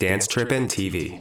Dance Trippin' TV.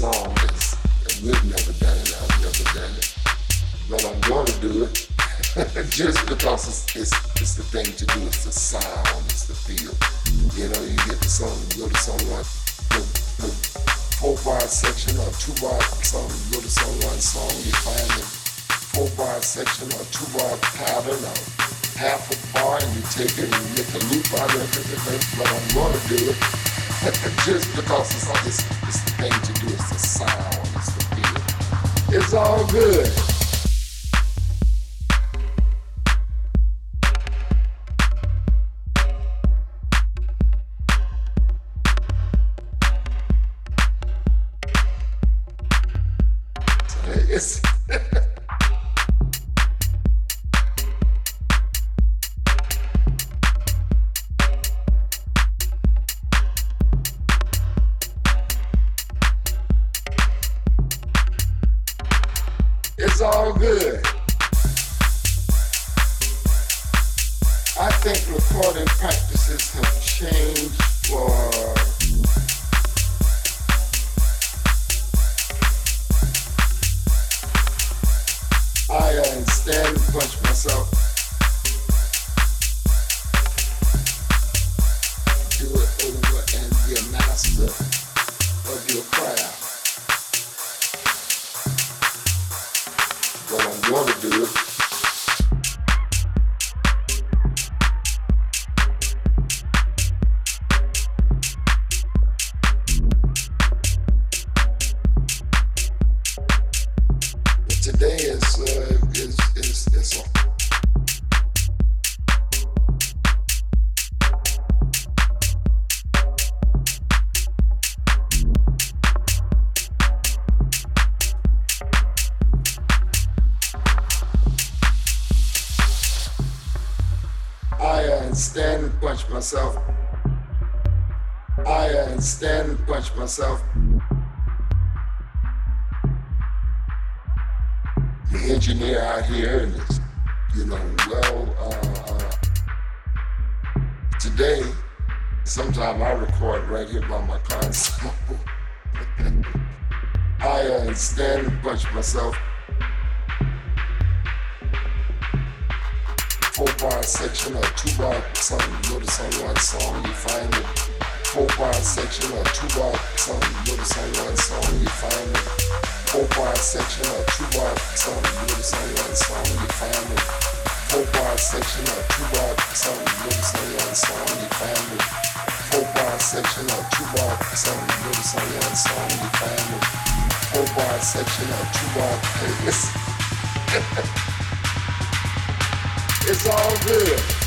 song is we've never done it, I've never done it. But I'm gonna do it just because it's, it's, it's the thing to do, it's the sound, it's the feel. You know, you get the song, you go to someone, the, the four bar section or two bar song, you go to someone's song, you find the four bar section or two bar pattern or half a bar and you take it and you make a loop out of it, but I'm gonna do it. Just because it's, it's, it's the thing to do, it's the sound, it's the feel. It's all good. By my console. I stand and punch myself. four bar section or two bar song, you notice on one song, you find it. Four bar section or two bar song, you notice on one song, you find it. Four bar section or two bar song, you notice on one song, you find it. Four bar section or two bar song, you notice on one song, you find it. Four bar section or two bar song, one song, you find it. Four bar section or two bar, hey, listen. It's all good.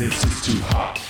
this is too hot.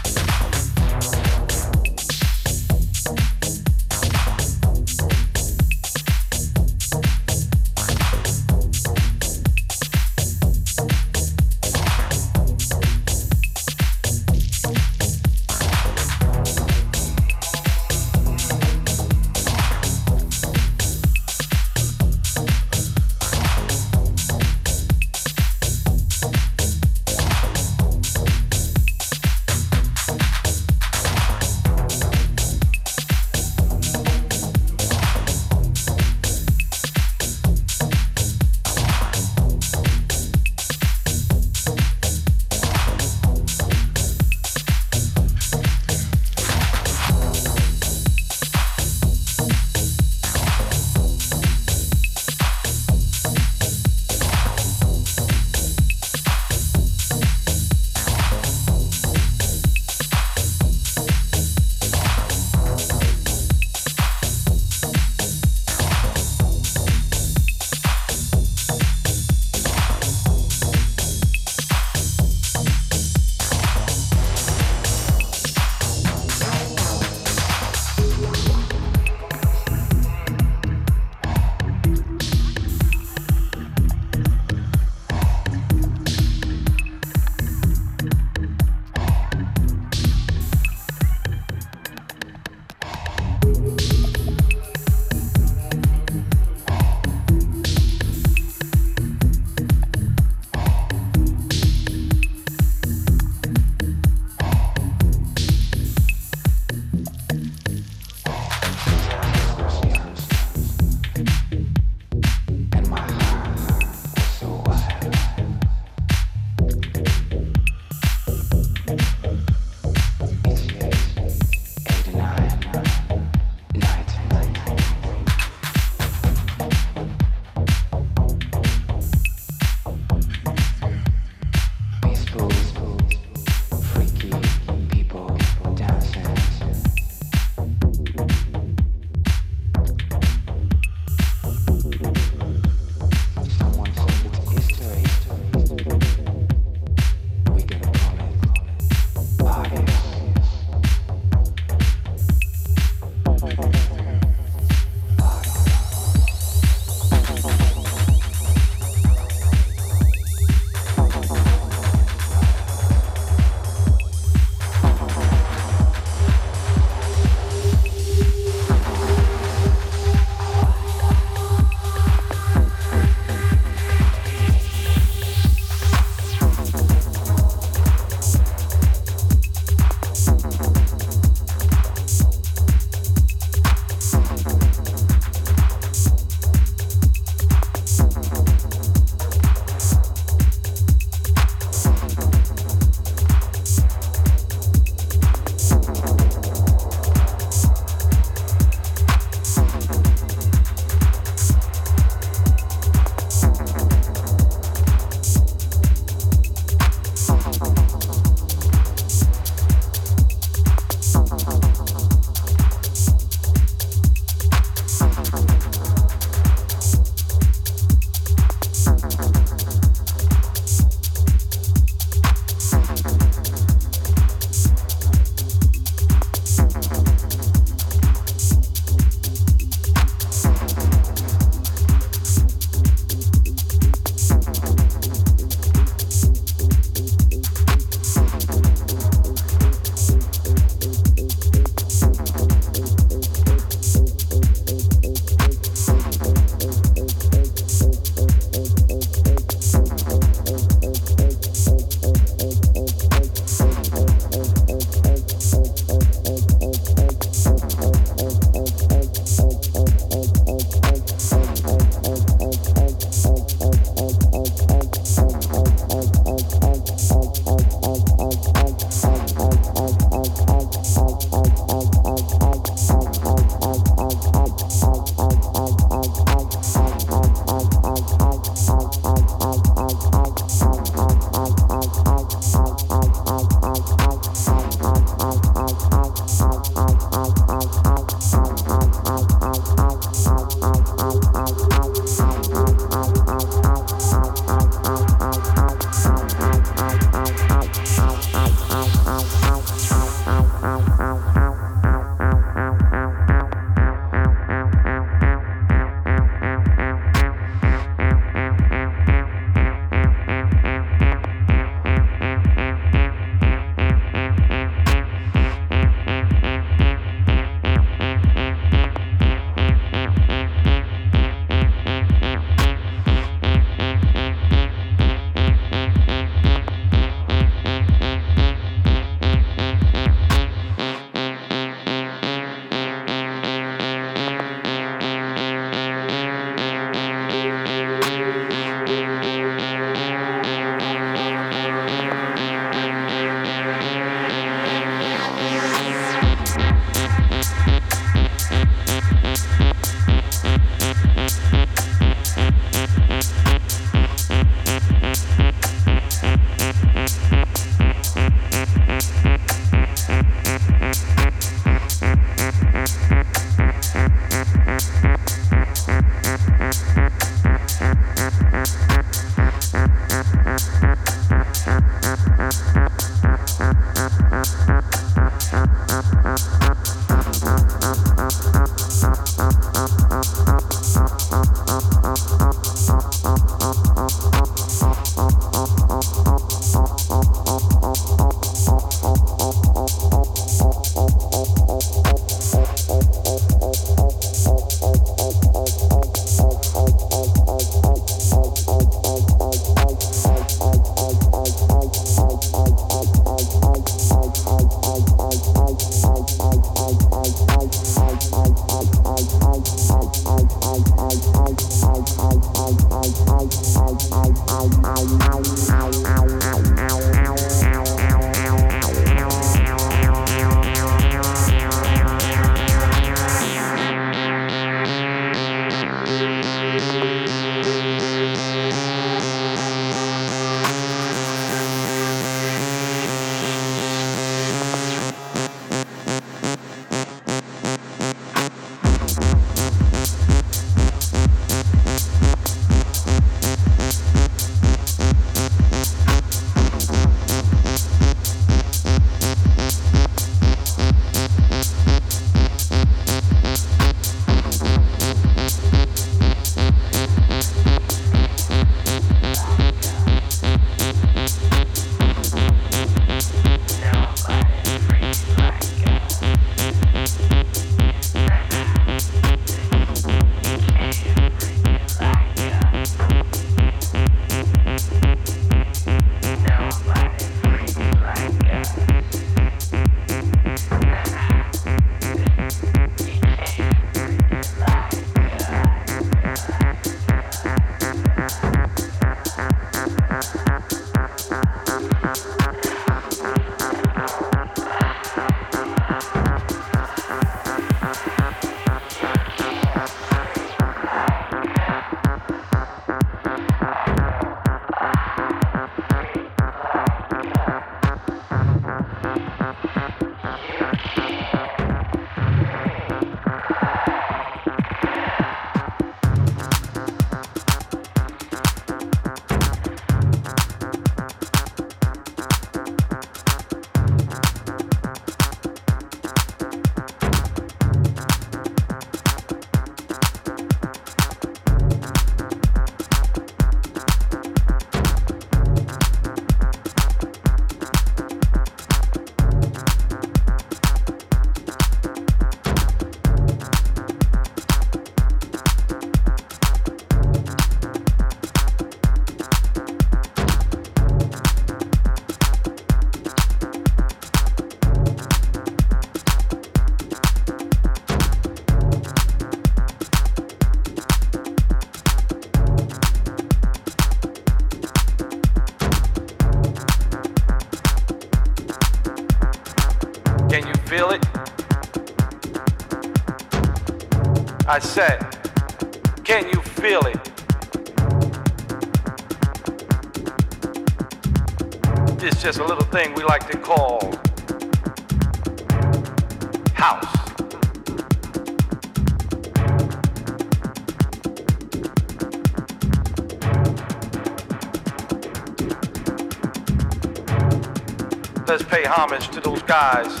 Homage to those guys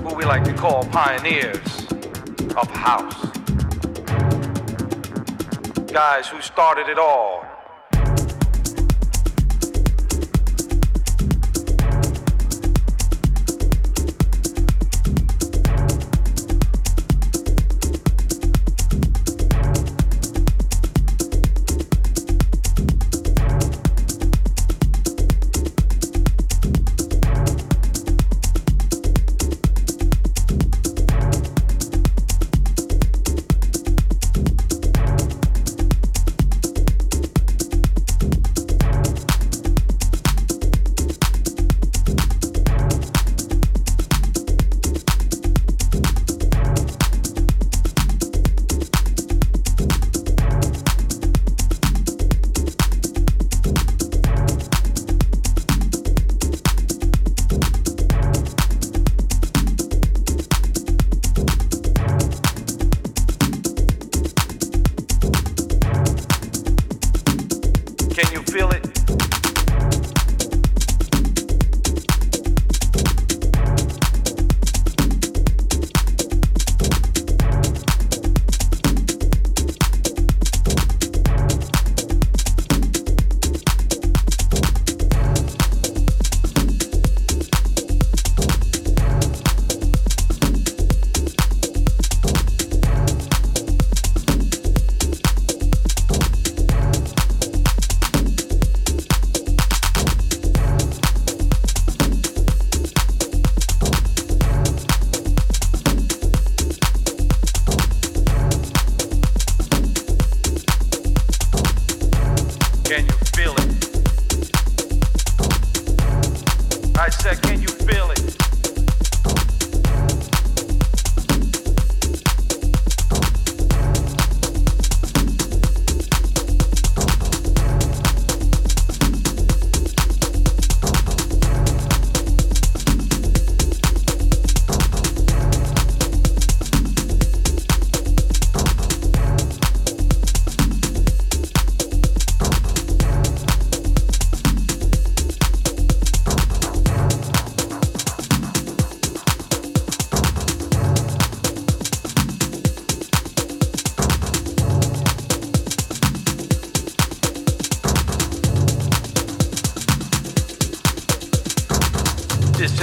who we like to call pioneers of house. Guys who started it all.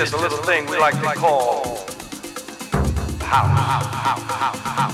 Like to call Dance Trippin' TV. The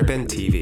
your house.